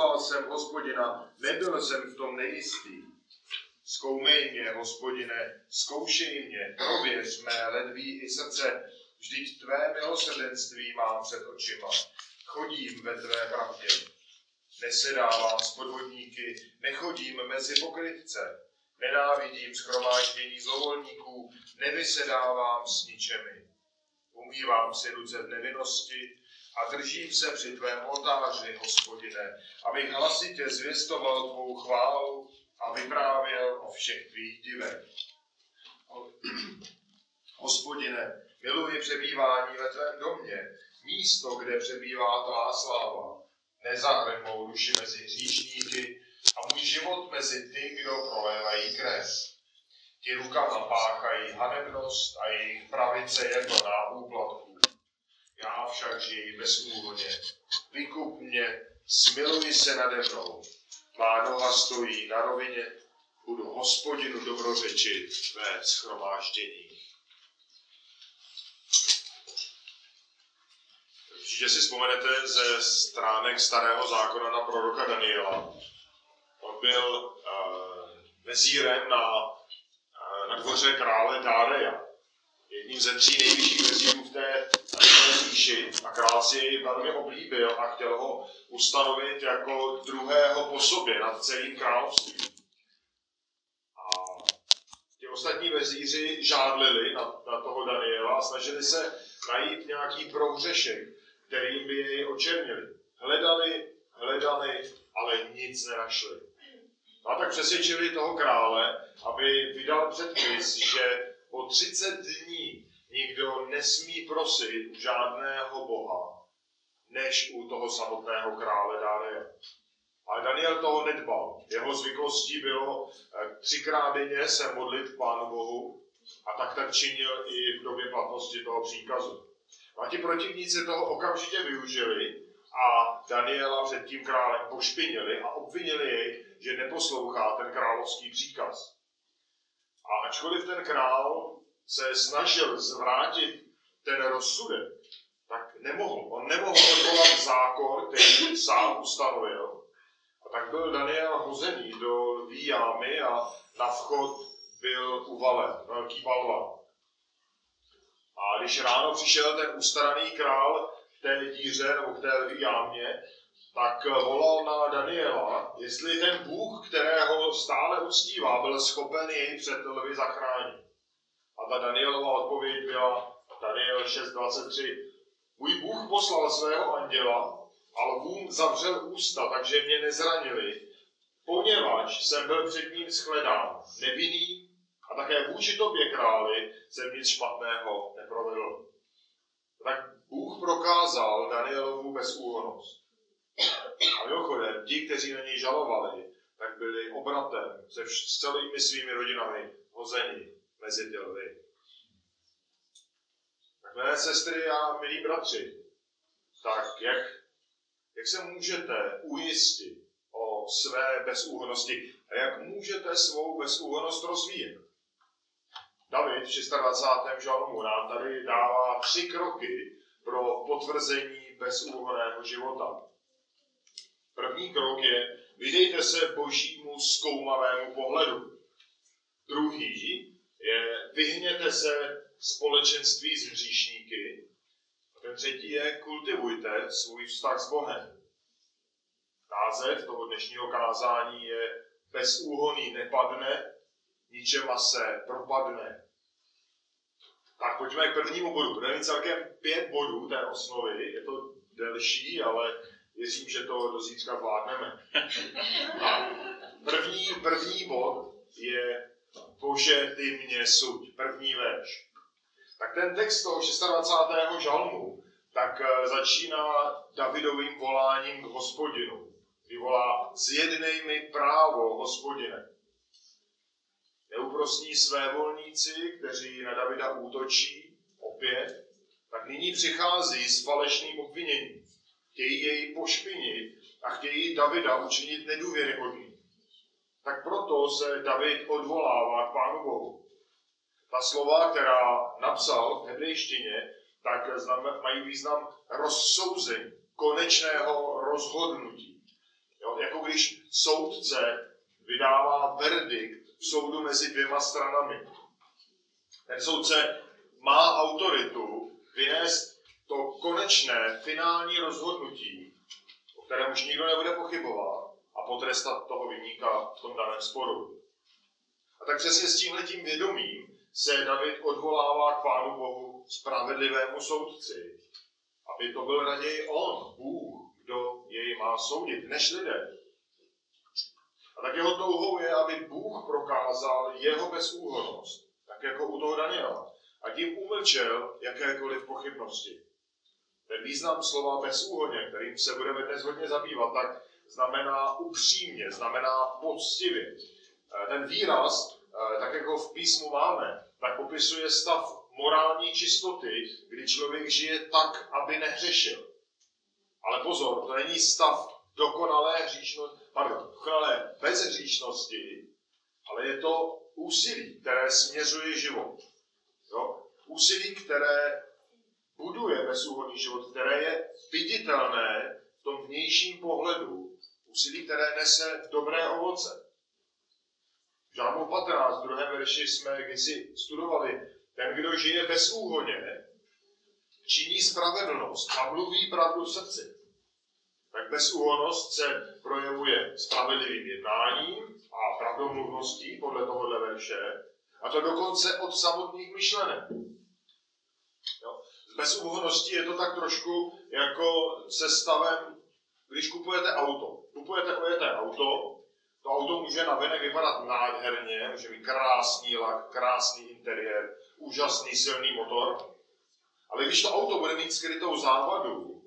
doufal jsem hospodina, nebyl jsem v tom nejistý. Zkoumej mě, hospodine, zkoušej mě, prověř mé ledví i srdce, vždyť tvé milosrdenství mám před očima. Chodím ve tvé pravdě. Nesedávám s podvodníky, nechodím mezi pokrytce. Nenávidím schromáždění zlovolníků, nevysedávám s ničemi. Umývám si ruce v nevinnosti a držím se při tvém oltáři, hospodine, abych hlasitě zvěstoval tvou chválu a vyprávěl o všech tvých divech. Hospodine, miluji přebývání ve tvém domě, místo, kde přebývá tvá sláva. Nezahrň mou duši mezi hříšníky a můj život mezi ty, kdo prolévají krev. Ti rukama páchají hanebnost a jejich pravice jedno na úplatku. Já však žiji bezúhodně. Vykup mě, smiluj se nade mnou. Má noha stojí na rovině, budu hospodinu dobrořečit ve schromáždění. Určitě si vzpomenete ze stránek starého zákona na proroka Daniela. On byl uh, vezírem na, uh, na dvoře krále Dáreja. Jedním ze tří nejvyšších vezírů v té, král si velmi oblíbil a chtěl ho ustanovit jako druhého po sobě nad celým královstvím. A ti ostatní vezíři žádlili na, na toho Daniela a snažili se najít nějaký prohřešek, kterým by jej očernili. Hledali, hledali, ale nic nenašli. No a tak přesvědčili toho krále, aby vydal předpis, že po 30 dní nikdo nesmí prosit u žádného boha, než u toho samotného krále Daniela. Ale Daniel toho nedbal. Jeho zvyklostí bylo eh, třikrát denně se modlit Pánu Bohu a tak tak činil i v době platnosti toho příkazu. A ti protivníci toho okamžitě využili a Daniela před tím králem pošpinili a obvinili jej, že neposlouchá ten královský příkaz. A ačkoliv ten král se snažil zvrátit ten rozsudek, tak nemohl. On nemohl odvolat zákon, který sám ustanovil. A tak byl Daniel hozený do lví jámy a na vchod byl uvalen velký balvan. A když ráno přišel ten ustaraný král v té díře nebo v té lví jámě, tak volal na Daniela, jestli ten Bůh, kterého stále uctívá, byl schopen jej před lvy zachránit. A ta Danielova odpověď byla Daniel 6.23. Můj Bůh poslal svého anděla a lvům zavřel ústa, takže mě nezranili, poněvadž jsem byl před ním shledán, nevinný a také vůči tobě, králi, jsem nic špatného neprovedl. Tak Bůh prokázal Danielovu bezúhonost. A mimochodem, ti, kteří na něj žalovali, tak byli obratem se vš- s celými svými rodinami hozeni mezi ty lvy. Tak milé sestry a milí bratři, tak jak, jak se můžete ujistit o své bezúhonosti a jak můžete svou bezúhonost rozvíjet? David v 26. žalmu nám tady dává tři kroky pro potvrzení bezúhonného života. První krok je, vydejte se božímu zkoumavému pohledu. Druhý je, vyhněte se společenství s hříšníky. A ten třetí je, kultivujte svůj vztah s Bohem. Název toho dnešního kázání je bezúhoný nepadne, ničema se propadne. Tak pojďme k prvnímu bodu. Budeme mít celkem pět bodů té osnovy. Je to delší, ale věřím, že to do zítřka zvládneme. A první, první bod je Bože, ty mě suď. První verš. Tak ten text toho 26. žalmu tak eh, začíná Davidovým voláním k hospodinu. Kdy volá, zjednej mi právo, hospodine. Neúprostní své volníci, kteří na Davida útočí, opět, tak nyní přichází s falešným obviněním. Chtějí jej pošpinit a chtějí Davida učinit nedůvěryhodný. Tak proto se David odvolává k Pánu Bohu. Ta slova, která napsal v hebrejštině, tak mají význam rozsouzení, konečného rozhodnutí. Jo? Jako když soudce vydává verdikt v soudu mezi dvěma stranami. Ten soudce má autoritu vynést to konečné, finální rozhodnutí, o kterém už nikdo nebude pochybovat, a potrestat toho vyníka v tom daném sporu. A tak přesně s tímhletím vědomím se David odvolává k Pánu Bohu, spravedlivému soudci, aby to byl raději on, Bůh, kdo jej má soudit, než lidé. A tak jeho touhou je, aby Bůh prokázal jeho bezúhonost, tak jako u toho Daniela. A tím umlčel jakékoliv pochybnosti. Ten význam slova bezúhodně, kterým se budeme dnes hodně zabývat, tak znamená upřímně, znamená poctivě. Eh, ten výraz, eh, tak jako v písmu máme, tak popisuje stav morální čistoty, kdy člověk žije tak, aby nehřešil. Ale pozor, to není stav dokonalé hříšnosti, pardon, dokonalé bezhříšnosti, ale je to úsilí, které směřuje život. Jo? Úsilí, které buduje bezúhodný život, které je viditelné v tom vnějším pohledu, úsilí, které nese dobré ovoce. V Žálmu 15, v druhém verši jsme kdysi studovali, ten, kdo žije bezúhoně, činí spravedlnost a mluví pravdu v srdci. Tak bezúhonost se projevuje spravedlivým jednáním a pravdomluvností podle tohohle verše, a to dokonce od samotných myšlenek. Jo? Bezúhonnosti je to tak trošku jako se stavem, když kupujete auto. Kupujete, ojete auto, to auto může na venek vypadat nádherně, může mít krásný lak, krásný interiér, úžasný silný motor, ale když to auto bude mít skrytou závadu,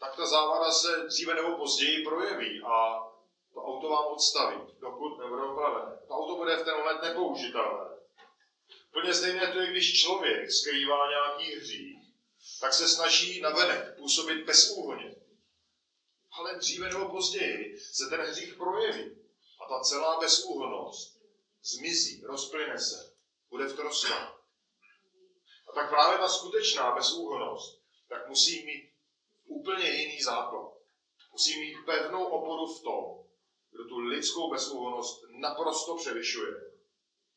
tak ta závada se dříve nebo později projeví a to auto vám odstaví, dokud nebude opravené. To auto bude v ten moment nepoužitelné. Plně stejné to je, když člověk skrývá nějaký hřích, tak se snaží na venek působit bezúhoně. Ale dříve nebo později se ten hřích projeví a ta celá bezúhonost zmizí, rozplyne se, bude v troskách. A tak právě ta skutečná bezúhonost tak musí mít úplně jiný základ. Musí mít pevnou oporu v tom, kdo tu lidskou bezúhonost naprosto převyšuje.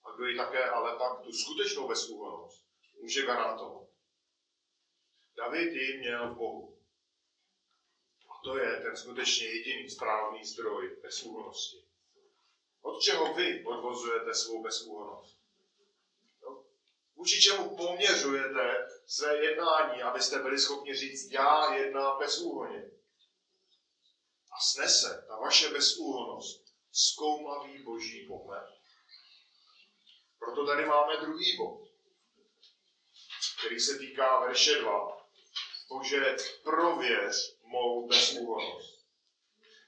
A kdo ji také ale pak tu skutečnou bezúhonost může garantovat. David ji měl v Bohu. To je ten skutečně jediný správný zdroj bezúhonosti. Od čeho vy odvozujete svou bezúhonost? No? Vůči čemu poměřujete své jednání, abyste byli schopni říct, já jednám bezúhoně? a snese ta vaše bezúhonost zkoumavý boží pohled. Proto tady máme druhý bod, který se týká verše 2. Bože, prověř mou bezúhonost.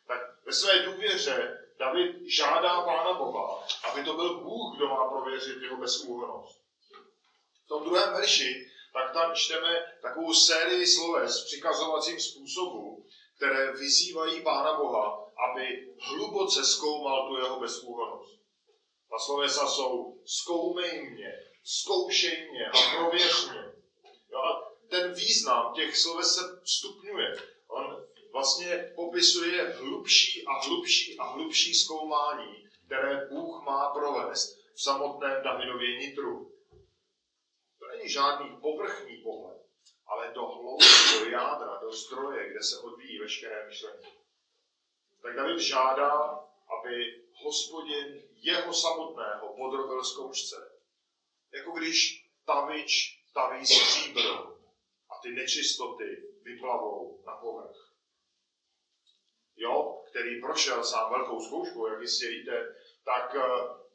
Tak ve své důvěře David žádá Pána Boha, aby to byl Bůh, kdo má prověřit jeho bezúhonost. V tom druhém verši tak tam čteme takovou sérii sloves přikazovacím způsobu, které vyzývají Pána Boha, aby hluboce zkoumal tu jeho bezúhonost. Ta slovesa jsou zkoumej mě, zkoušej mě a prověř mě. Jo, a ten význam těch sloves se stupňuje. Vlastně popisuje hlubší a hlubší a hlubší zkoumání, které Bůh má provést v samotném Davidově nitru. To není žádný povrchní pohled ale do hloubky, do jádra, do zdroje, kde se odvíjí veškeré myšlení. Tak David žádá, aby hospodin jeho samotného podrobil zkoušce. Jako když tavič taví stříbro a ty nečistoty vyplavou na povrch. Jo, který prošel sám velkou zkouškou, jak jistě víte, tak eh,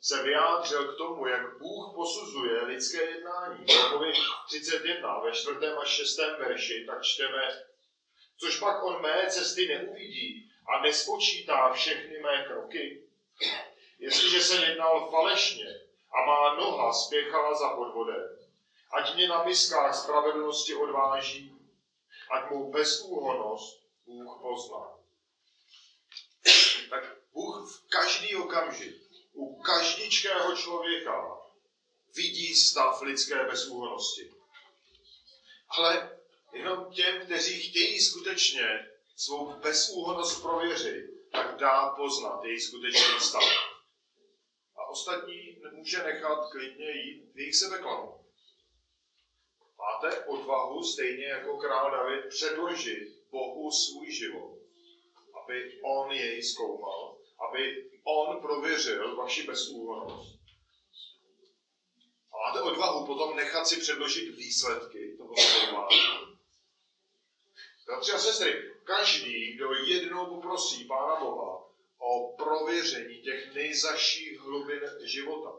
se vyjádřil k tomu, jak Bůh posuzuje lidské jednání. V 31 ve 4. a 6. verši tak čteme, což pak on mé cesty neuvidí a nespočítá všechny mé kroky. Jestliže se jednal falešně a má noha spěchala za podvodem, ať mě na miskách spravedlnosti odváží, ať mu bezúhonost Bůh pozná. Tak Bůh v každý okamžik u každičkého člověka vidí stav lidské bezúhonosti. Ale jenom těm, kteří chtějí skutečně svou bezúhonost prověřit, tak dá poznat její skutečný stav. A ostatní může nechat klidně jít v jejich sebeklamu. Máte odvahu, stejně jako král David, předložit Bohu svůj život, aby on jej zkoumal, aby on prověřil vaši bezúhonost. A máte odvahu potom nechat si předložit výsledky toho zkoumání. Bratři a sestry, každý, kdo jednou poprosí Pána Boha o prověření těch nejzaších hlubin života,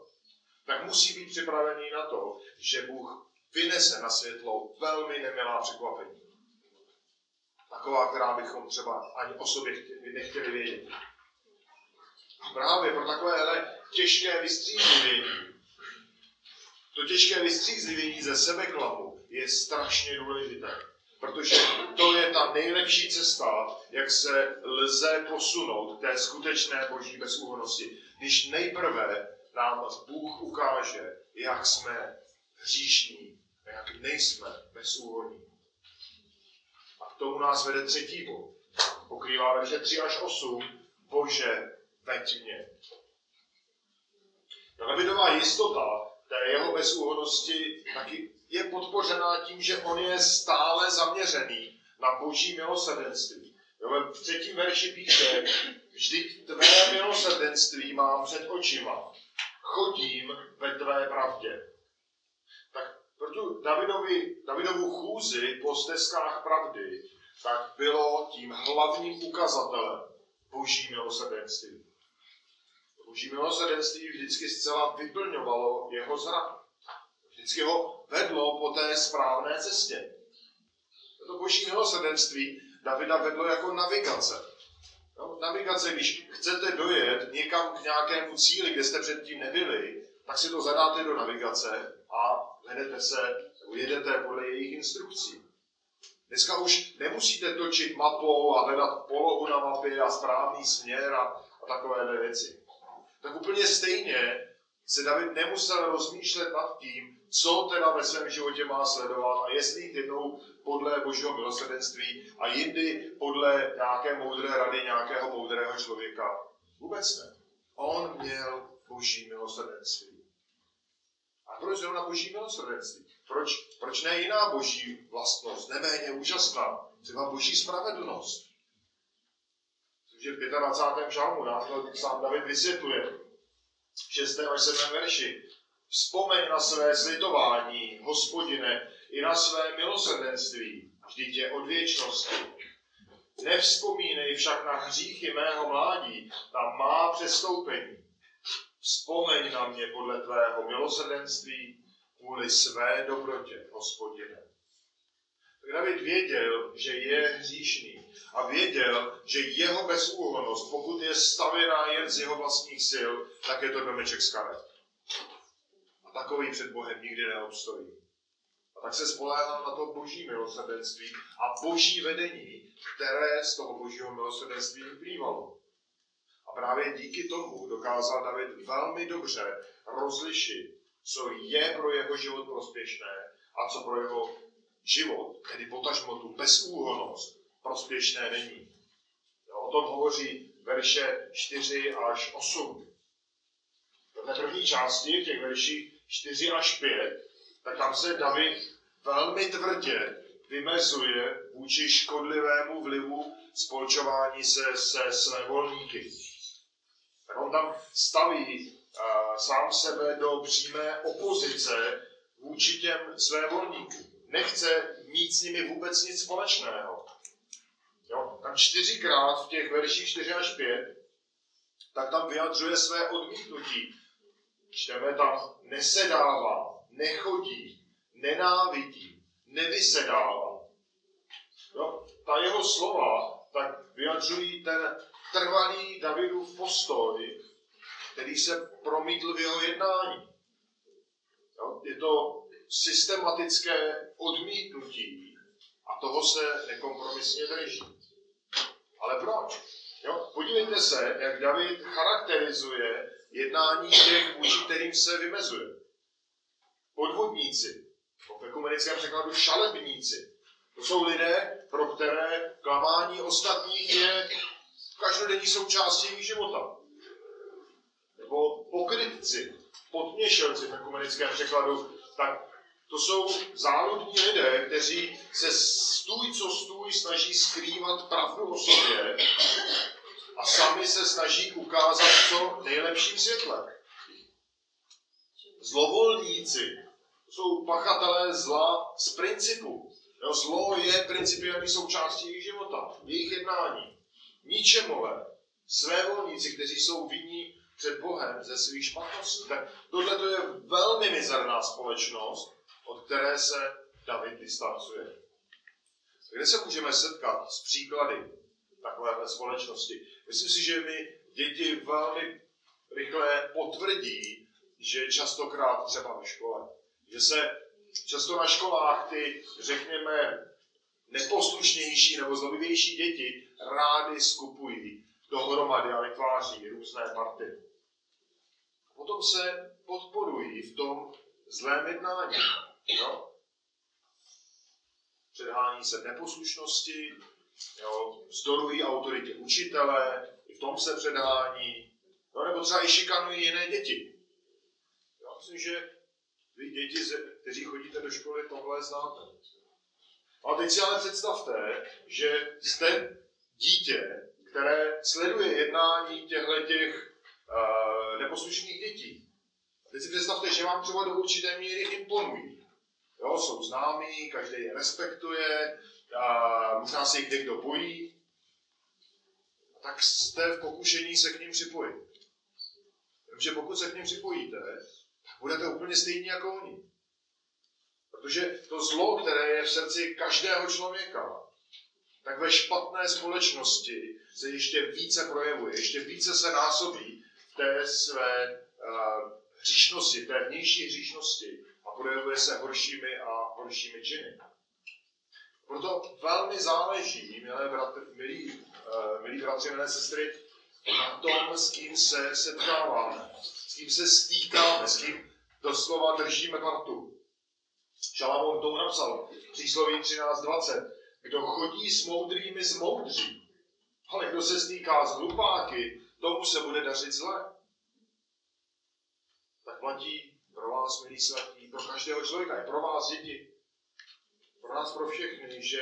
tak musí být připravený na to, že Bůh vynese na světlo velmi nemilá překvapení. Taková, která bychom třeba ani o sobě nechtěli vědět. A právě pro takovéhle těžké vystřízlivění, to těžké vystřízlivění ze sebeklamu je strašně důležité. Protože to je ta nejlepší cesta, jak se lze posunout k té skutečné boží bezúhonosti. Když nejprve nám Bůh ukáže, jak jsme hříšní jak nejsme bezúhodní. Tomu nás vede třetí bod. Pokrývá verše 3 až 8. Bože, veď mě. Davidová jistota té jeho bezúhodnosti taky je podpořená tím, že on je stále zaměřený na boží milosrdenství. V třetím verši píše, vždyť tvé milosrdenství mám před očima, chodím ve tvé pravdě. Tak proto Davidovi, Davidovu chůzi po stezkách pravdy, tak bylo tím hlavním ukazatelem boží milosrdenství. Boží milosrdenství vždycky zcela vyplňovalo jeho zrak. Vždycky ho vedlo po té správné cestě. To boží milosrdenství Davida vedlo jako navigace. No, navigace, když chcete dojet někam k nějakému cíli, kde jste předtím nebyli, tak si to zadáte do navigace a vedete se, jedete podle jejich instrukcí. Dneska už nemusíte točit mapou a hledat polohu na mapě a správný směr a, a takové věci. Tak úplně stejně se David nemusel rozmýšlet nad tím, co teda ve svém životě má sledovat a jestli jít jednou podle božího milosrdenství a jindy podle nějaké moudré rady nějakého moudrého člověka. Vůbec ne. On měl boží milosrdenství. A proč zrovna boží milosrdenství? Proč, proč ne jiná boží vlastnost, neméně úžasná, třeba boží spravedlnost? Což je v 25. žalmu nám to sám David vysvětluje. V 6. až 7. verši. Vzpomeň na své slitování, hospodine, i na své milosrdenství, vždyť je od věčnosti. Nevzpomínej však na hříchy mého mládí, na má přestoupení. Vzpomeň na mě podle tvého milosrdenství, kvůli své dobrotě, hospodine. Tak David věděl, že je hříšný a věděl, že jeho bezúhonost, pokud je stavěná jen z jeho vlastních sil, tak je to domeček z karet. A takový před Bohem nikdy neobstojí. A tak se spoléhám na to boží milosrdenství a boží vedení, které z toho božího milosrdenství vyplývalo. A právě díky tomu dokázal David velmi dobře rozlišit, co je pro jeho život prospěšné a co pro jeho život, tedy potažmo tu bezúhonost, prospěšné není. Jo, o tom hovoří verše 4 až 8. V té první části, v těch verších 4 až 5, tak tam se David velmi tvrdě vymezuje vůči škodlivému vlivu spolčování se se své volníky. Tak on tam staví sám sebe do přímé opozice vůči těm své volníkům. Nechce mít s nimi vůbec nic společného. Jo? Tam čtyřikrát v těch verších 4 až 5, tak tam vyjadřuje své odmítnutí. Čteme tam nesedává, nechodí, nenávidí, nevysedává. Jo? Ta jeho slova tak vyjadřují ten trvalý Davidův postoj, který se promítl v jeho jednání. Jo? Je to systematické odmítnutí a toho se nekompromisně drží. Ale proč? Jo? Podívejte se, jak David charakterizuje jednání těch, vůči kterým se vymezuje. Podvodníci, v ekumenickém překladu šalebníci, To jsou lidé, pro které klamání ostatních je každodenní součástí jejich života. Pokrytci, podměšelci v ekumenickém překladu, tak to jsou záludní lidé, kteří se stůj co stůj snaží skrývat pravdu o sobě a sami se snaží ukázat co nejlepším světle. Zlovolníci jsou pachatelé zla z principu. Jo, zlo je principiální součástí jejich života, jejich jednání. Ničemové, svévolníci, kteří jsou vinní před Bohem ze svých špatností. Tak tohle to je velmi mizerná společnost, od které se David distancuje. Kde se můžeme setkat s příklady takovéhle společnosti? Myslím si, že mi děti velmi rychle potvrdí, že častokrát třeba ve škole, že se často na školách ty, řekněme, neposlušnější nebo zlobivější děti rády skupují dohromady a vytváří různé party. Potom se podporují v tom zlém jednání. Jo? Předhání se neposlušnosti, jo? zdorují autoritě učitele, i v tom se předhání, jo? nebo třeba i šikanují jiné děti. Já myslím, že vy děti, kteří chodíte do školy, tohle znáte. A teď si ale představte, že jste dítě, které sleduje jednání těchto těch uh, neposlušných dětí. Teď si představte, že vám třeba do určité míry imponují. Jo, jsou známí, každý je respektuje, a možná se jich někdo bojí, tak jste v pokušení se k ním připojit. Takže pokud se k ním připojíte, budete úplně stejní jako oni. Protože to zlo, které je v srdci každého člověka, tak ve špatné společnosti se ještě více projevuje, ještě více se násobí v té své uh, hříšnosti, té vnější hříšnosti a projevuje se horšími a horšími činy. Proto velmi záleží, milé bratry, milí, uh, milí bratři, milé sestry, na tom, s kým se setkáváme, s kým se stýkáme, s kým doslova držíme partu. Šalamón to napsal, přísloví 13.20. Kdo chodí s moudrými z moudří, ale kdo se stýká s hlupáky, tomu se bude dařit zle. Tak platí pro vás, milí svatí, pro každého člověka, i pro vás, děti, pro nás, pro všechny, že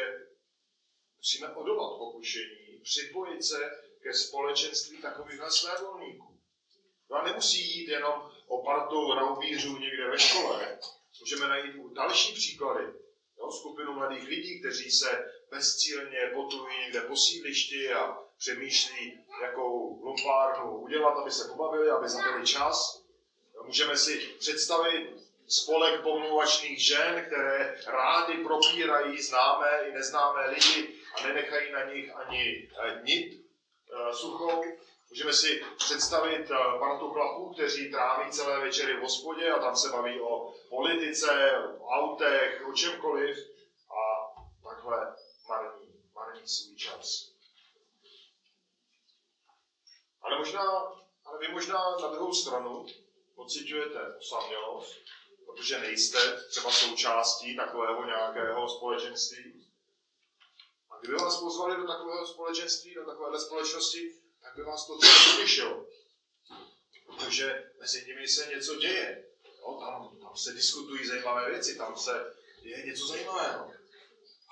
musíme odolat pokušení, připojit se ke společenství takových svévolníků. No a nemusí jít jenom o partu raubířů někde ve škole, Můžeme najít další příklady. Jo, skupinu mladých lidí, kteří se bezcílně potují někde po sídlišti a přemýšlí, jakou lumpárnu udělat, aby se pobavili, aby zabili čas. Můžeme si představit spolek pomluvačných žen, které rády propírají známé i neznámé lidi a nenechají na nich ani eh, nit eh, suchou. Můžeme si představit eh, partu chlapů, kteří tráví celé večery v hospodě a tam se baví o politice, o autech, o čemkoliv a takhle marní, marní svůj čas. Ale možná, ale vy možná na druhou stranu pocitujete osamělost, protože nejste třeba součástí takového nějakého společenství. A kdyby vás pozvali do takového společenství, do takovéhle společnosti, tak by vás to potěšilo. Protože mezi nimi se něco děje. Jo, tam, tam se diskutují zajímavé věci, tam se děje něco zajímavého.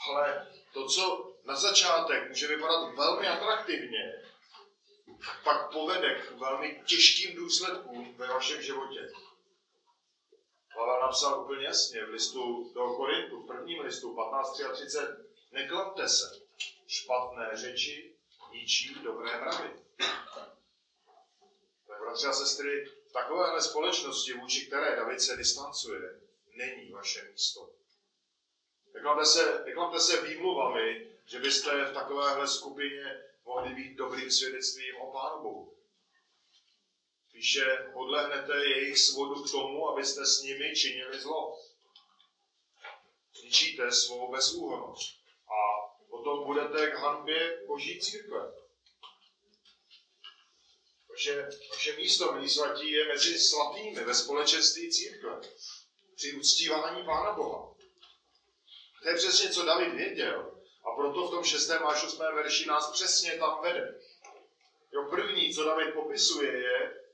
Ale to, co na začátek může vypadat velmi atraktivně, pak povede k velmi těžkým důsledkům ve vašem životě. Pavel napsal úplně jasně v listu do Korintu, v prvním listu 15.33, neklamte se, špatné řeči ničí dobré mravy. Tak bratři a sestry, v takovéhle společnosti, vůči které David se distancuje, není vaše místo. Neklamte se, neklamte se výmluvami, že byste v takovéhle skupině mohli být dobrým svědectvím o Pánu Bohu. Spíše podlehnete jejich svodu k tomu, abyste s nimi činili zlo. Zničíte svou bezúhonost a potom budete k hanbě Boží církve. Vaše, vaše místo, milí svatí, je mezi svatými ve společenství církve. Při uctívání Pána Boha. To je přesně, co David věděl. A proto v tom 6. až 8. verši nás přesně tam vede. Jo, první, co David popisuje, je,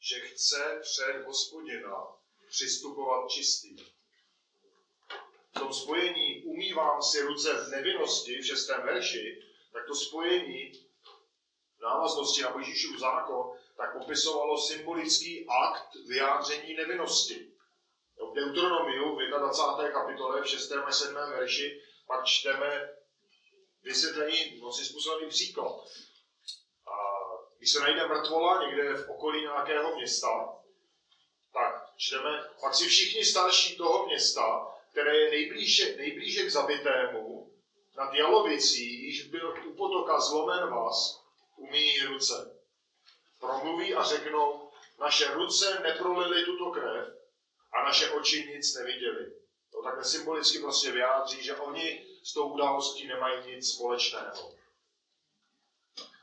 že chce před hospodina přistupovat čistý. V tom spojení umývám si ruce v nevinnosti v 6. verši, tak to spojení v návaznosti na Božíšův zákon, tak popisovalo symbolický akt vyjádření nevinnosti. V Deuteronomiu v 21. kapitole v 6. a 7. verši pak čteme vysvětlení, si způsobený příklad. A když se najde mrtvola někde v okolí nějakého města, tak čteme, pak si všichni starší toho města, které je nejblíže, nejblíže k zabitému, nad Jalovicí, již byl u potoka zlomen vás, umíjí ruce. Promluví a řeknou, naše ruce neprolily tuto krev a naše oči nic neviděli. To takhle symbolicky prostě vyjádří, že oni s tou událostí nemají nic společného.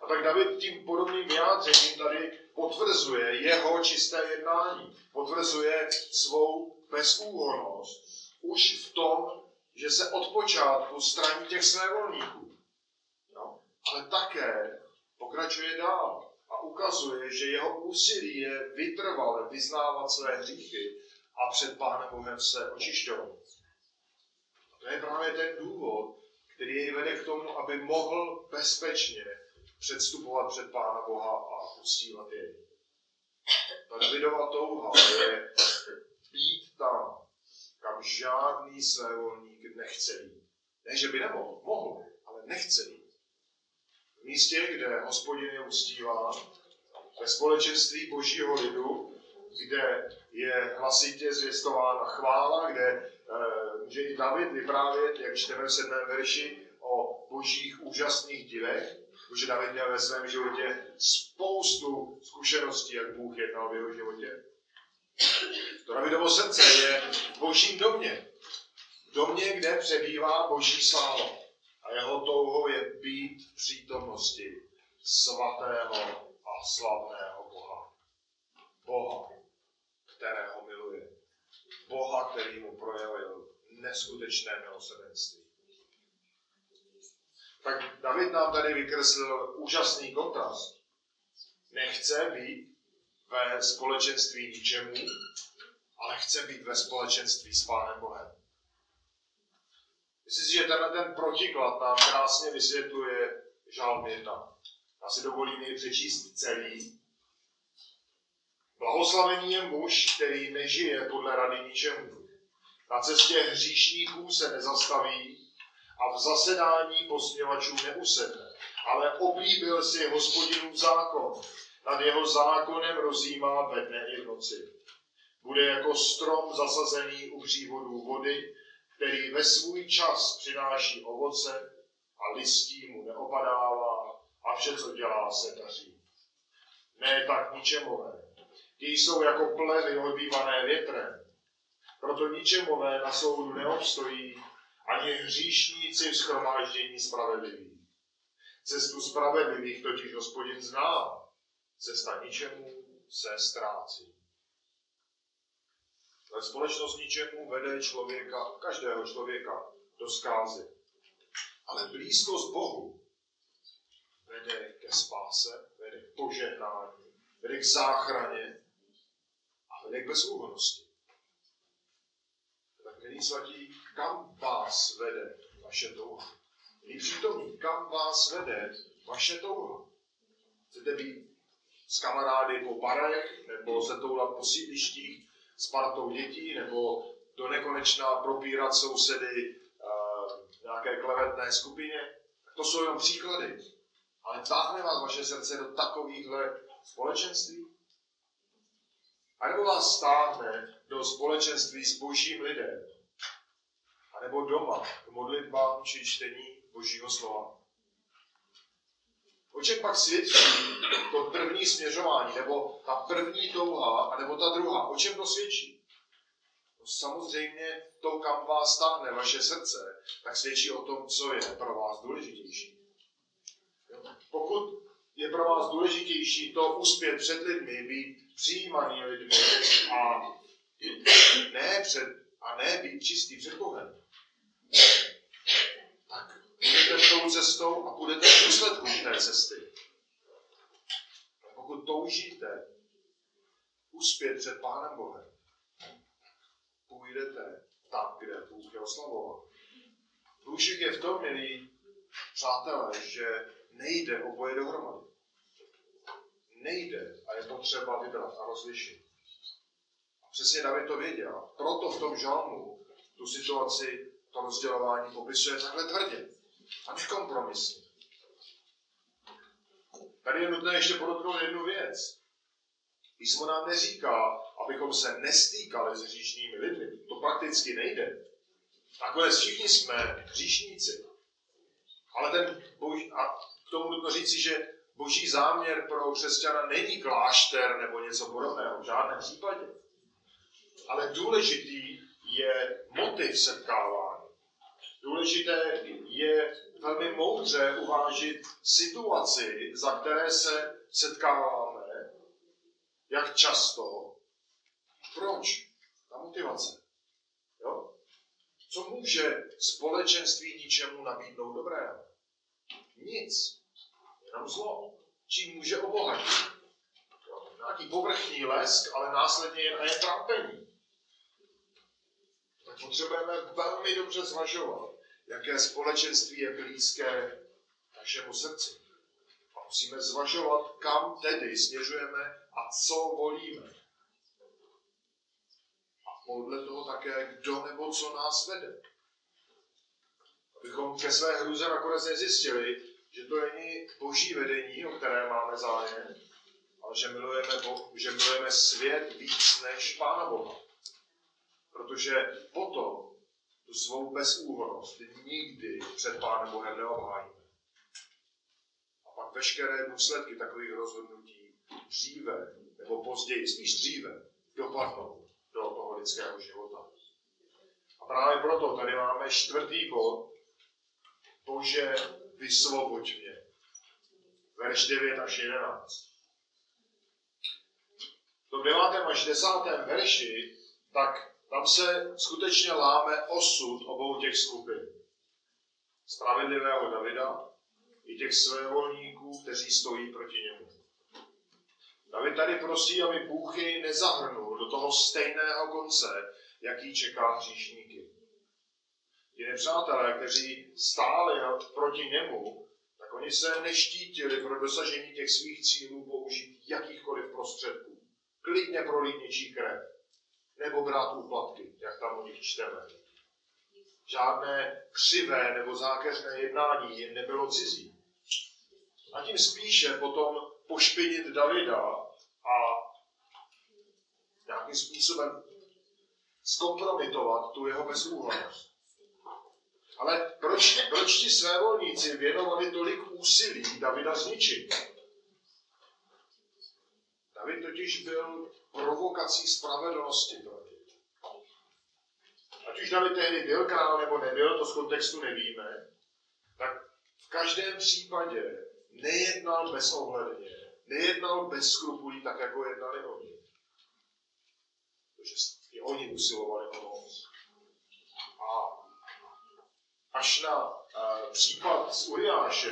A tak David tím podobným vyjádřením tady potvrzuje jeho čisté jednání. Potvrzuje svou bezúhonost už v tom, že se od počátku straní těch svévolníků. No, ale také pokračuje dál a ukazuje, že jeho úsilí je vytrvalé vyznávat své hříchy a před Pánem Bohem se očišťovat. A to je právě ten důvod, který jej vede k tomu, aby mohl bezpečně předstupovat před Pána Boha a ustívat jej. Ta Davidova touha je být tam, kam žádný svévolník nechce jít. Ne, že by nemohl, mohl, ale nechce jít. V místě, kde hospodin je uctíván, ve společenství božího lidu, kde je hlasitě zvěstována chvála, kde e, může i David vyprávět, jak čteme v sedmém verši, o božích úžasných divech, protože David měl ve svém životě spoustu zkušeností, jak Bůh jednal v jeho životě. To Davidovo srdce je v božím domě. V domě, kde přebývá boží sláva. A jeho touhou je být v přítomnosti svatého a slavného Boha. Boha, kterého miluje. Boha, který mu projevil neskutečné milosrdenství. Tak David nám tady vykreslil úžasný kontrast. Nechce být ve společenství ničemu, ale chce být ve společenství s Pánem Bohem. Myslím si, že tenhle ten protiklad nám krásně vysvětluje žálm 1. Já si dovolím jej přečíst celý. Blahoslavený je muž, který nežije podle rady ničemu. Na cestě hříšníků se nezastaví a v zasedání posměvačů neusedne, ale oblíbil si hospodinův zákon nad jeho zákonem rozjímá ve dne i v noci. Bude jako strom zasazený u přívodů vody, který ve svůj čas přináší ovoce a listí mu neopadává a vše, co dělá, se daří. Ne tak ničemové. Ti jsou jako plevy odbývané větrem. Proto ničemové na soudu neobstojí, ani hříšníci v schromáždění spravedlivých. Cestu spravedlivých totiž hospodin zná Cesta ničemu se ztrácí. Ale společnost ničemu vede člověka, každého člověka, do zkázy. Ale blízkost Bohu vede ke spáse, vede k požehnání, vede k záchraně a vede k bezúhonosti. Tak, milí svatí, kam vás vede vaše touha? Milí přítomní, kam vás vede vaše touha? Chcete být s kamarády po barech, nebo se toulat po sídlištích s partou dětí, nebo do nekonečna propírat sousedy uh, nějaké klevetné skupině. To jsou jenom příklady. Ale táhne vás vaše srdce do takovýchhle společenství? A nebo vás stáhne do společenství s božím lidem? A nebo doma k modlitbám či čtení božího slova? O čem pak svědčí to první směřování, nebo ta první touha, nebo ta druhá? O čem to svědčí? No samozřejmě to, kam vás stáhne vaše srdce, tak svědčí o tom, co je pro vás důležitější. Pokud je pro vás důležitější to uspět před lidmi, být přijímaný lidmi a ne, před, a ne být čistý před Bohem, tak půjdete tou cestou a půjdete v důsledku té cesty. Pokud toužíte uspět před Pánem Bohem, půjdete tam, kde Bůh je oslavovat. Průšvih je v tom, milí přátelé, že nejde oboje dohromady. Nejde a je potřeba vybrat a rozlišit. A přesně David to věděl. Proto v tom žalmu tu situaci, to rozdělování popisuje takhle tvrdě a nekompromisně. Tady je nutné ještě podotknout jednu věc. Písmo nám neříká, abychom se nestýkali s hříšnými lidmi. To prakticky nejde. Nakonec všichni jsme hříšníci. Ale ten boží, a k tomu nutno říci, že boží záměr pro křesťana není klášter nebo něco podobného, v žádném případě. Ale důležitý je motiv setkávání. Důležité je velmi moudře uvážit situaci, za které se setkáváme, jak často, proč, ta motivace. Jo? Co může společenství ničemu nabídnout dobrého? Nic. Jenom zlo. Čím může obohatit? Nějaký povrchní lesk, ale následně jen je trápení. Tak potřebujeme velmi dobře zvažovat, jaké společenství je blízké našemu srdci. A musíme zvažovat, kam tedy směřujeme a co volíme. A podle toho také, kdo nebo co nás vede. Abychom ke své hruze nakonec nezjistili, že to není boží vedení, o které máme zájem, ale že milujeme, Bo- že milujeme svět víc než Pána Boha. Protože potom tu svou bezúhonost nikdy před Pánem Bohem neobhájíme. A pak veškeré důsledky takových rozhodnutí dříve nebo později, spíš dříve, dopadnou do toho lidského života. A právě proto tady máme čtvrtý bod, Bože, vysvoboď mě. Verš 9 až 11. V tom 9. až 10. verši, tak tam se skutečně láme osud obou těch skupin. Spravedlivého Davida i těch svévolníků, kteří stojí proti němu. David tady prosí, aby Bůh jej nezahrnul do toho stejného konce, jaký čeká hříšníky. Ti nepřátelé, kteří stáli proti němu, tak oni se neštítili pro dosažení těch svých cílů použít jakýchkoliv prostředků. Klidně prolít něčí krev. Nebo brát úplatky, jak tam o nich čteme. Žádné křivé nebo zákeřné jednání jim nebylo cizí. A tím spíše potom pošpinit Davida a nějakým způsobem zkompromitovat tu jeho bezúhonnost. Ale proč, proč ti svévolníci věnovali tolik úsilí Davida zničit? David totiž byl provokací spravedlnosti proti. Ať už David tehdy byl král nebo nebyl, to z kontextu nevíme, tak v každém případě nejednal bezohledně, nejednal bez skrupulí tak, jako jednali oni. Protože i oni usilovali o moc. A až na uh, případ z Uriáše,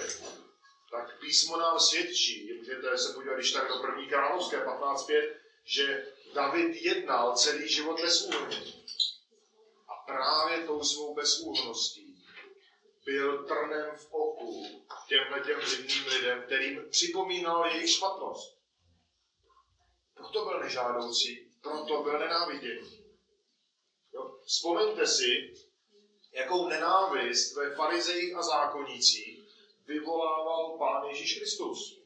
tak písmo nám svědčí, můžete se podívat, když tak do první královské 15.5, že David jednal celý život bezúhonně. A právě tou svou bezúhonností byl trnem v oku těmhle těm vlivným lidem, kterým připomínal jejich špatnost. Proto byl nežádoucí, proto byl nenáviděný. Jo? Vzpomeňte si, jakou nenávist ve farizejích a zákonících vyvolával Pán Ježíš Kristus.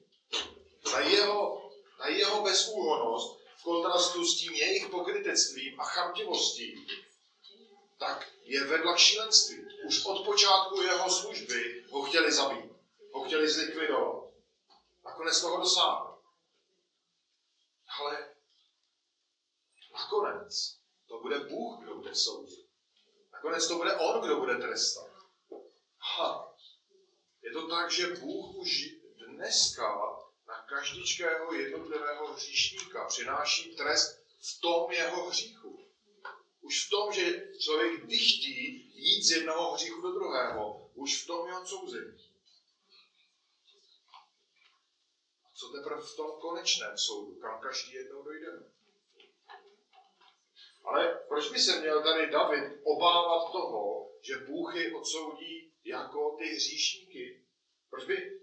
Na jeho, na jeho bezúhonost kontrastu s tím jejich pokrytectvím a chamtivostí, tak je vedla šílenství. Už od počátku jeho služby ho chtěli zabít, ho chtěli zlikvidovat. Nakonec toho dosáhli. Ale nakonec to bude Bůh, kdo bude soudit. Nakonec to bude On, kdo bude trestat. Ha. Je to tak, že Bůh už dneska na každičkého jednotlivého hříšníka přináší trest v tom jeho hříchu. Už v tom, že člověk dychtí jít z jednoho hříchu do druhého, už v tom je odsouzení. Co teprve v tom konečném soudu, kam každý jednou dojdeme. Ale proč by se měl tady David obávat toho, že Bůh je odsoudí jako ty hříšníky? Proč by,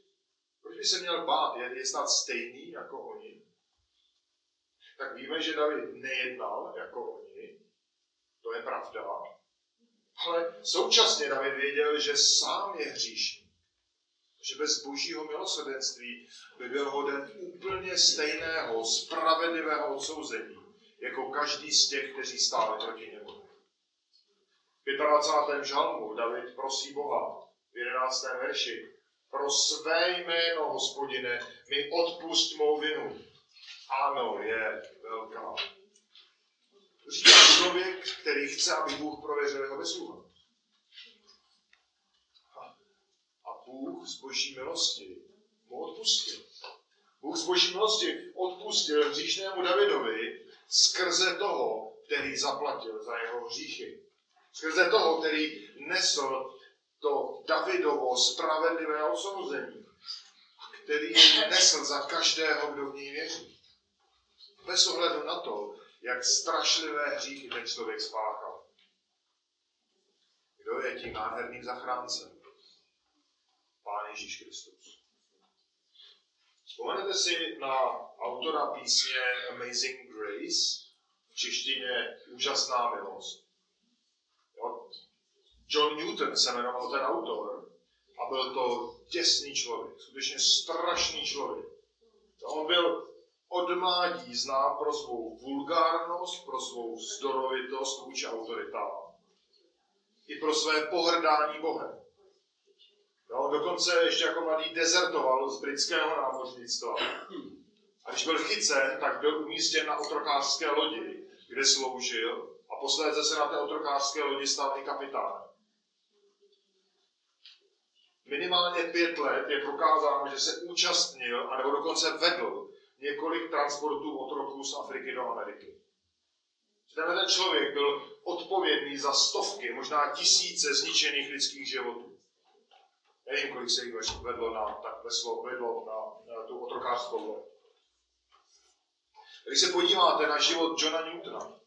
proč by se měl bát? Je, je snad stejný jako oni? Tak víme, že David nejednal jako oni. To je pravda. Ale současně David věděl, že sám je hříšník. Že bez božího milosrdenství by byl hoden úplně stejného, spravedlivého odsouzení, jako každý z těch, kteří stáli proti němu. V 25. žalmu David prosí Boha v 11. verši pro své jméno, hospodine, mi odpust mou vinu. Ano, je velká. Říká člověk, který chce, aby Bůh prověřil jeho bezúhonnost. A Bůh z boží milosti mu odpustil. Bůh z boží milosti odpustil hříšnému Davidovi skrze toho, který zaplatil za jeho hříchy. Skrze toho, který nesl to Davidovo spravedlivé odsouzení, který nesl za každého, kdo v něj věří. Bez ohledu na to, jak strašlivé hříchy ten člověk spáchal. Kdo je tím nádherným zachráncem? Pán Ježíš Kristus. Vzpomenete si na autora písně Amazing Grace, v češtině Úžasná milost. Jo? John Newton se jmenoval ten autor a byl to těsný člověk, skutečně strašný člověk. On byl od mládí znám pro svou vulgárnost, pro svou zdorovitost vůči autoritám. I pro své pohrdání Bohem. Jo, dokonce ještě jako mladý dezertoval z britského námořnictva. A když byl chycen, tak byl umístěn na otrokářské lodi, kde sloužil a posléze se na té otrokářské lodi stal i kapitánem. Minimálně pět let je prokázáno, že se účastnil, anebo dokonce vedl několik transportů otroků z Afriky do Ameriky. Tenhle ten člověk byl odpovědný za stovky, možná tisíce zničených lidských životů. Nevím, kolik se jich vedlo na, tak veslo, vedlo na, na tu otrokářskou loď. Když se podíváte na život Johna Newtona,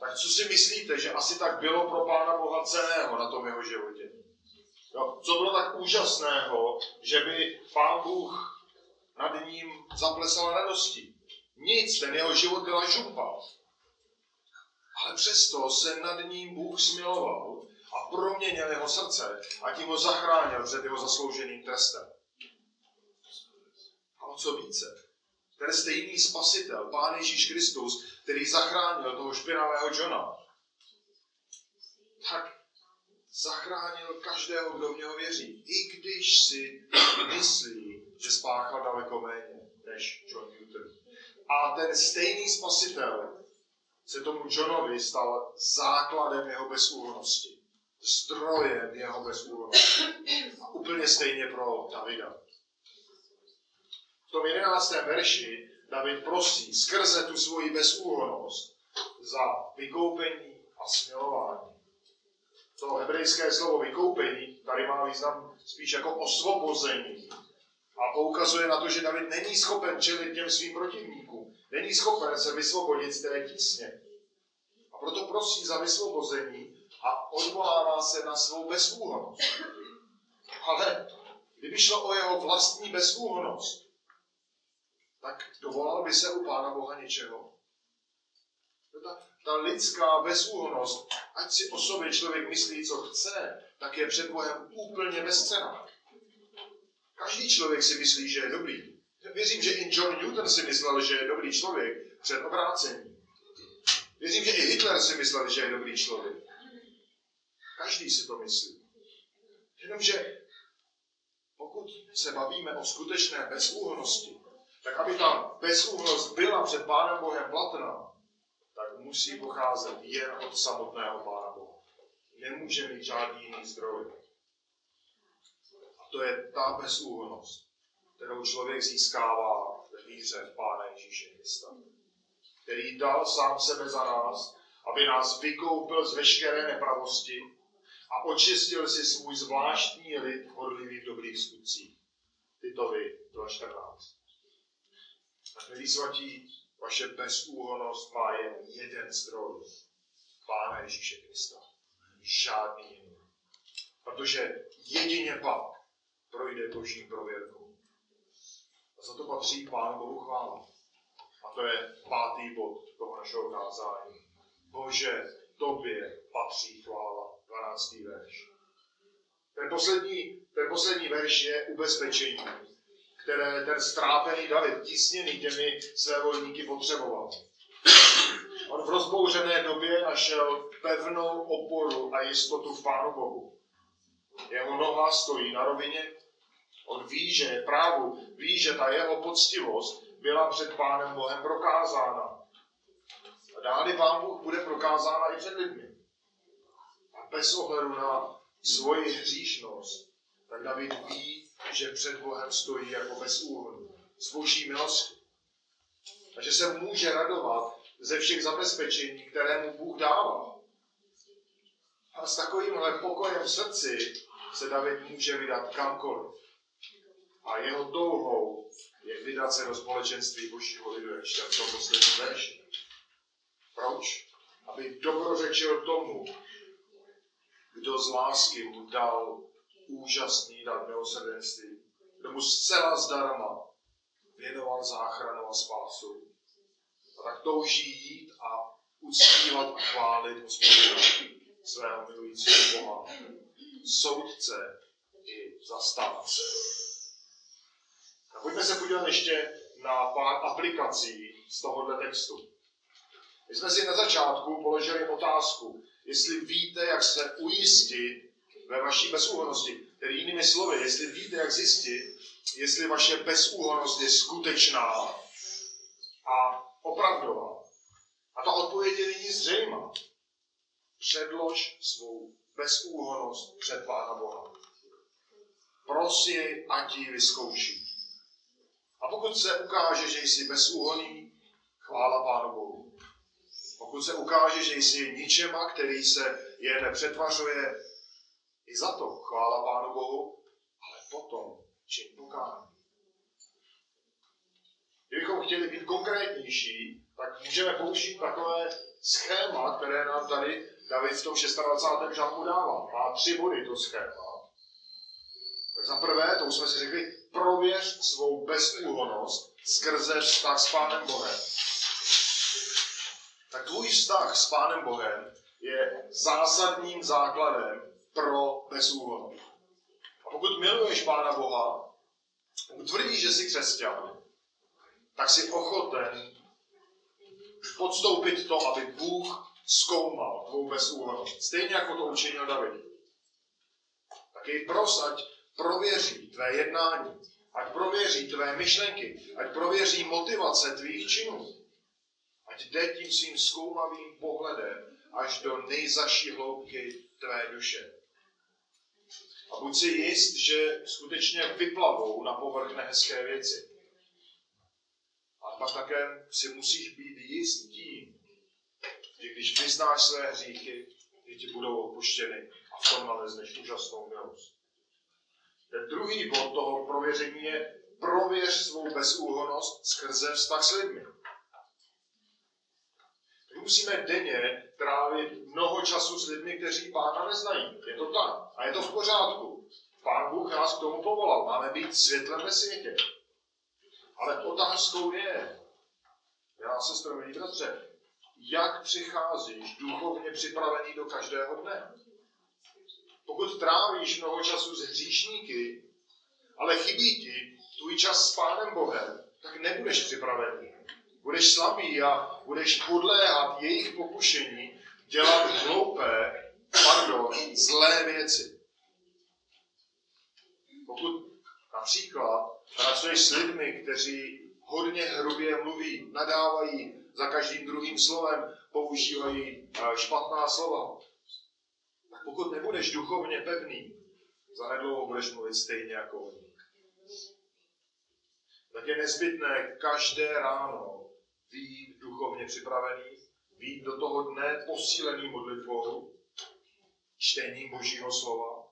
tak co si myslíte, že asi tak bylo pro Pána Boha ceného na tom jeho životě? Jo, co bylo tak úžasného, že by Pán Bůh nad ním zaplesala radosti. Nic, ten jeho život byla žumpa. Ale přesto se nad ním Bůh smiloval a proměnil jeho srdce a tím ho zachránil před jeho zaslouženým trestem. A o co více? Ten stejný spasitel, Pán Ježíš Kristus, který zachránil toho špinavého Johna, zachránil každého, kdo v něho věří. I když si myslí, že spáchal daleko méně než John Newton. A ten stejný spasitel se tomu Johnovi stal základem jeho bezúhonosti, zdrojem jeho bezúhonosti. A úplně stejně pro Davida. V tom jedenáctém verši David prosí skrze tu svoji bezúhonost za vykoupení a smilování. To hebrejské slovo vykoupení tady má význam spíš jako osvobození a poukazuje na to, že David není schopen čelit těm svým protivníkům. Není schopen se vysvobodit z té tísně. A proto prosí za vysvobození a odvolává se na svou bezúhonost. Ale kdyby šlo o jeho vlastní bezúhonost, tak dovolal by se u Pána Boha něčeho. Ta, ta lidská bezúhonost, ať si o sobě člověk myslí, co chce, tak je před Bohem úplně bezcená. Každý člověk si myslí, že je dobrý. Věřím, že i John Newton si myslel, že je dobrý člověk před obrácením. Věřím, že i Hitler si myslel, že je dobrý člověk. Každý si to myslí. Jenomže pokud se bavíme o skutečné bezúhonosti, tak aby ta bezúhonost byla před Pánem Bohem platná, musí pocházet jen od samotného Pána Boha. Nemůže mít žádný jiný zdroj to je ta bezúhonost, kterou člověk získává ve víře v Pána Ježíše Krista, který dal sám sebe za nás aby nás vykoupil z veškeré nepravosti a očistil si svůj zvláštní lid hodlivý v dobrých skutcích. Titovi 2.14. Tak milí svatí, vaše bezúhonost má jen jeden zdroj. Pána Ježíše Krista. Žádný jiný. Protože jedině pak projde boží prověrkou. A za to patří Pánu Bohu chvála. A to je pátý bod toho našeho kázání. Bože, tobě patří chvála. 12. verš. Ten poslední, ten poslední verš je ubezpečení, které ten strápený David, tisněný těmi své volníky, potřeboval. On v rozbouřené době našel pevnou oporu a jistotu v Pánu Bohu. Jeho noha stojí na rovině, on ví, že je právu, ví, že ta jeho poctivost byla před Pánem Bohem prokázána. A dále Pán Bůh bude prokázána i před lidmi. A bez ohledu na svoji hříšnost, tak David ví, že před Bohem stojí jako bezúhonný. S boží milostí. Takže se může radovat ze všech zabezpečení, které mu Bůh dává. A s takovýmhle pokojem v srdci se David může vydat kamkoliv. A jeho touhou je vydat se do společenství božího lidu, jak v tom posledním verši. Proč? Aby dobrořečil tomu, kdo z lásky mu dal úžasný dar milosrdenství, kdo mu zcela zdarma věnoval záchranu a spásu. A tak touží jít a uctívat a chválit hospodina svého milujícího Boha, soudce i zastávce. A pojďme se podívat ještě na pár aplikací z tohohle textu. My jsme si na začátku položili otázku, jestli víte, jak se ujistit ve vaší bezúhonosti. Tedy jinými slovy, jestli víte, jak zjistit, jestli vaše bezúhonost je skutečná a opravdová. A ta odpověď je nyní zřejmá. Předlož svou bezúhonost před Pána Boha. Pros jej, ať ji vyzkouší. A pokud se ukáže, že jsi bezúhoný, chvála Pánu Bohu. Pokud se ukáže, že jsi ničema, který se jen přetvařuje, i za to chvála Pánu Bohu, ale potom čin pokání. Kdybychom chtěli být konkrétnější, tak můžeme použít takové schéma, které nám tady David v tom 26. žalmu dává. Má tři body to schéma. Tak za prvé, to už jsme si řekli, prověř svou bezúhonost skrze vztah s Pánem Bohem tak tvůj vztah s Pánem Bohem je zásadním základem pro bezúhon. A pokud miluješ Pána Boha, pokud tvrdíš, že jsi křesťan, tak jsi ochoten podstoupit to, aby Bůh zkoumal tvou bezúhonost. Stejně jako to učinil David. Tak jej pros, ať prověří tvé jednání, ať prověří tvé myšlenky, ať prověří motivace tvých činů. Ať jde tím svým zkoumavým pohledem až do nejzaší hloubky tvé duše. A buď si jist, že skutečně vyplavou na povrch nehezké věci. A pak také si musíš být jist tím, že když vyznáš své hříchy, že ti budou opuštěny a v tom nalezneš úžasnou milost. Ten druhý bod toho prověření je prověř svou bezúhonost skrze vztah s lidmi musíme denně trávit mnoho času s lidmi, kteří pána neznají. Je to tak. A je to v pořádku. Pán Bůh nás k tomu povolal. Máme být světlem ve světě. Ale otázkou je, já se stromilí bratře, jak přicházíš duchovně připravený do každého dne? Pokud trávíš mnoho času s hříšníky, ale chybí ti tvůj čas s Pánem Bohem, tak nebudeš připravený budeš slabý a budeš podléhat jejich pokušení dělat hloupé, pardon, zlé věci. Pokud například pracuješ s lidmi, kteří hodně hrubě mluví, nadávají za každým druhým slovem, používají eh, špatná slova, tak pokud nebudeš duchovně pevný, zanedlouho budeš mluvit stejně jako oni. Tak je nezbytné každé ráno být duchovně připravený Vít do toho dne posílený modlitbou, čtením Božího slova,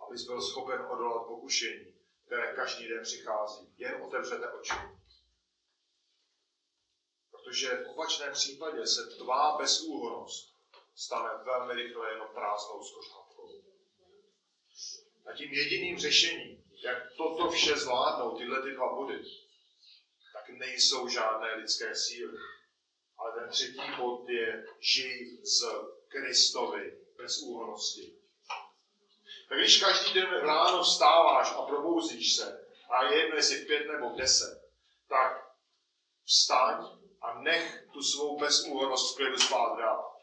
abys byl schopen odolat pokušení, které každý den přichází. Jen otevřete oči. Protože v opačném případě se tvá bezúhonost stane velmi rychle jenom prázdnou zkořátkou. A tím jediným řešením, jak toto vše zvládnout, tyhle ty dva body, tak nejsou žádné lidské síly. Ale ten třetí bod je žij z Kristovi bez úhonosti. Tak když každý den ráno vstáváš a probouzíš se, a je jedno, jestli v pět nebo v deset, tak vstaň a nech tu svou bezúhonost v klidu spát dál.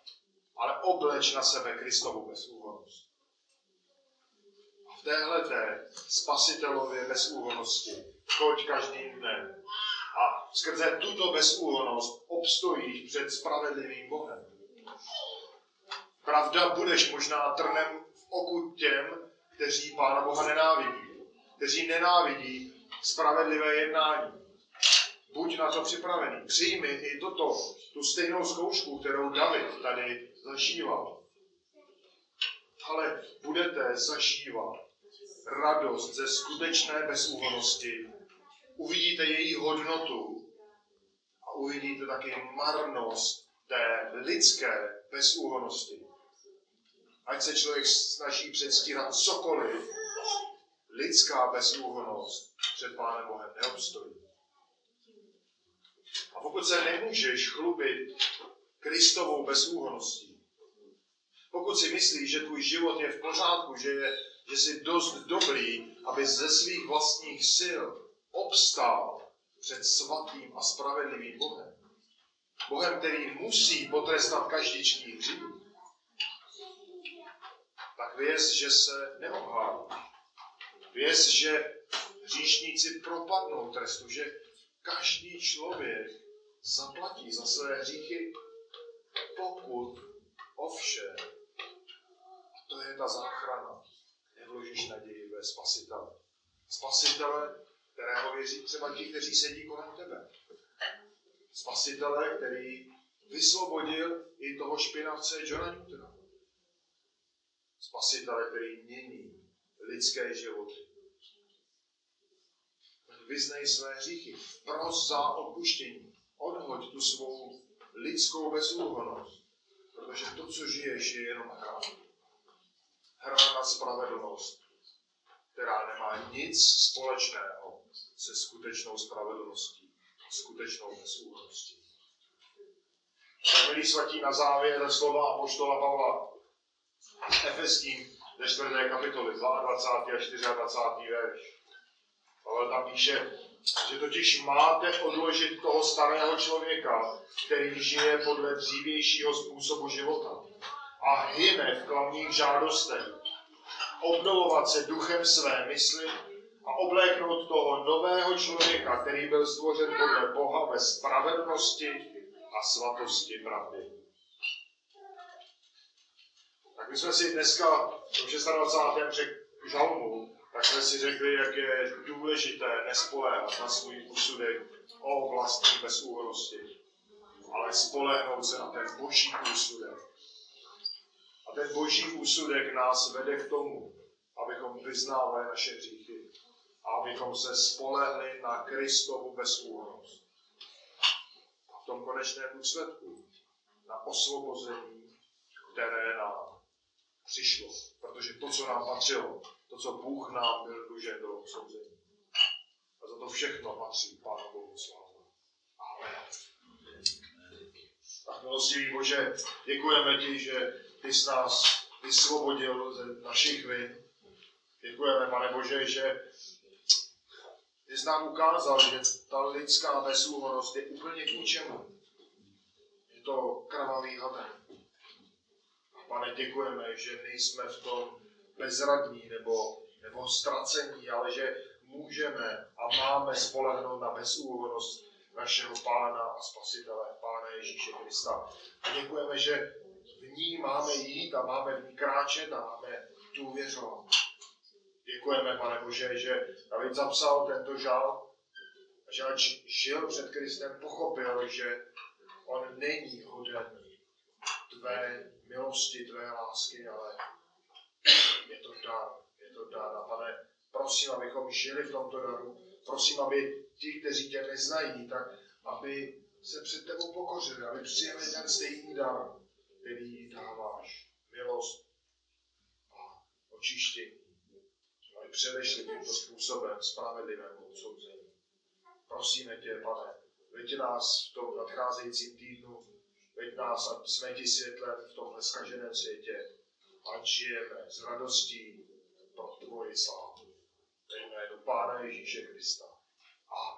Ale obleč na sebe Kristovu bezúhonost. A v téhle té spasitelově bezúhonosti choď každým dnem. A skrze tuto bezúhonost obstojíš před spravedlivým Bohem. Pravda, budeš možná trnem v oku těm, kteří Pána Boha nenávidí. Kteří nenávidí spravedlivé jednání. Buď na to připravený. Přijmi i toto, tu stejnou zkoušku, kterou David tady zažíval. Ale budete zažívat radost ze skutečné bezúhonosti. Uvidíte její hodnotu a uvidíte taky marnost té lidské bezúhonosti. Ať se člověk snaží předstírat cokoliv, lidská bezúhonost před Pánem Bohem neobstojí. A pokud se nemůžeš chlubit Kristovou bezúhoností, pokud si myslíš, že tvůj život je v pořádku, že, je, že jsi dost dobrý, aby ze svých vlastních sil obstál před svatým a spravedlivým Bohem, Bohem, který musí potrestat každičký hřích, tak věz, že se neobhálí. Věz, že hříšníci propadnou trestu, že každý člověk zaplatí za své hříchy, pokud ovšem, a to je ta záchrana, nevložíš naději ve spasitele. Spasitele, kterého věří třeba ti, kteří sedí kolem tebe. Spasitele, který vysvobodil i toho špinavce Johna Newtona. Spasitele, který mění lidské životy. Vyznej své hříchy, pros za odpuštění, odhoď tu svou lidskou bezúhonost, protože to, co žiješ, je jenom hra. Hra na spravedlnost, nic společného se skutečnou spravedlností, skutečnou bezúhoností. Tak milí svatí na závěr slova Apoštola Pavla Efeským ze 4. kapitoly 22. a 24. verš. Pavel tam píše, že totiž máte odložit toho starého člověka, který žije podle dřívějšího způsobu života a hyne v klamných žádostech. Obnovovat se duchem své mysli a obléknout toho nového člověka, který byl stvořen podle Boha ve spravedlnosti a svatosti pravdy. Tak my jsme si dneska v 26. žalmu tak jsme si řekli, jak je důležité nespoléhat na svůj úsudek o vlastní bezúhonosti, ale spolehnout se na ten boží úsudek. Ten boží úsudek nás vede k tomu, abychom vyznávali naše hříchy a abychom se spolehli na Kristovu bezúhonost. A v tom konečném důsledku na osvobození, které nám přišlo. Protože to, co nám patřilo, to, co Bůh nám byl dlužen do odsouzení. A za to všechno patří Pánu Bohu slávu. Amen. Tak milostivý Bože, děkujeme ti, že ty jsi nás vysvobodil ze našich vin. Děkujeme, pane Bože, že ty jsi nám ukázal, že ta lidská bezúhonost je úplně k ničemu. Je to krvavý haven. Pane, děkujeme, že nejsme v tom bezradní nebo, nebo ztracení, ale že můžeme a máme spolehnout na bezúhonost našeho Pána a Spasitele, Pána Ježíše Krista. A děkujeme, že v ní máme jít a máme v ní kráčet a máme důvěřovat. Děkujeme, pane Bože, že David zapsal tento žal, že ač žil před Kristem, pochopil, že on není hoden tvé milosti, tvé lásky, ale je to dar, je to dar. A pane, prosím, abychom žili v tomto daru. Prosím, aby ti, kteří tě neznají, tak aby se před tebou pokořili, aby přijeli ten stejný dar, který dáváš. Milost a očištění. Aby předešli tímto způsobem spravedlivému odsouzení. Prosíme tě, pane, veď nás v tom nadcházejícím týdnu, veď nás a jsme ti světlem v tomhle zkaženém světě, ať žijeme s radostí pro tvoji slávu. Ve jménu Pána Ježíše Krista. oh,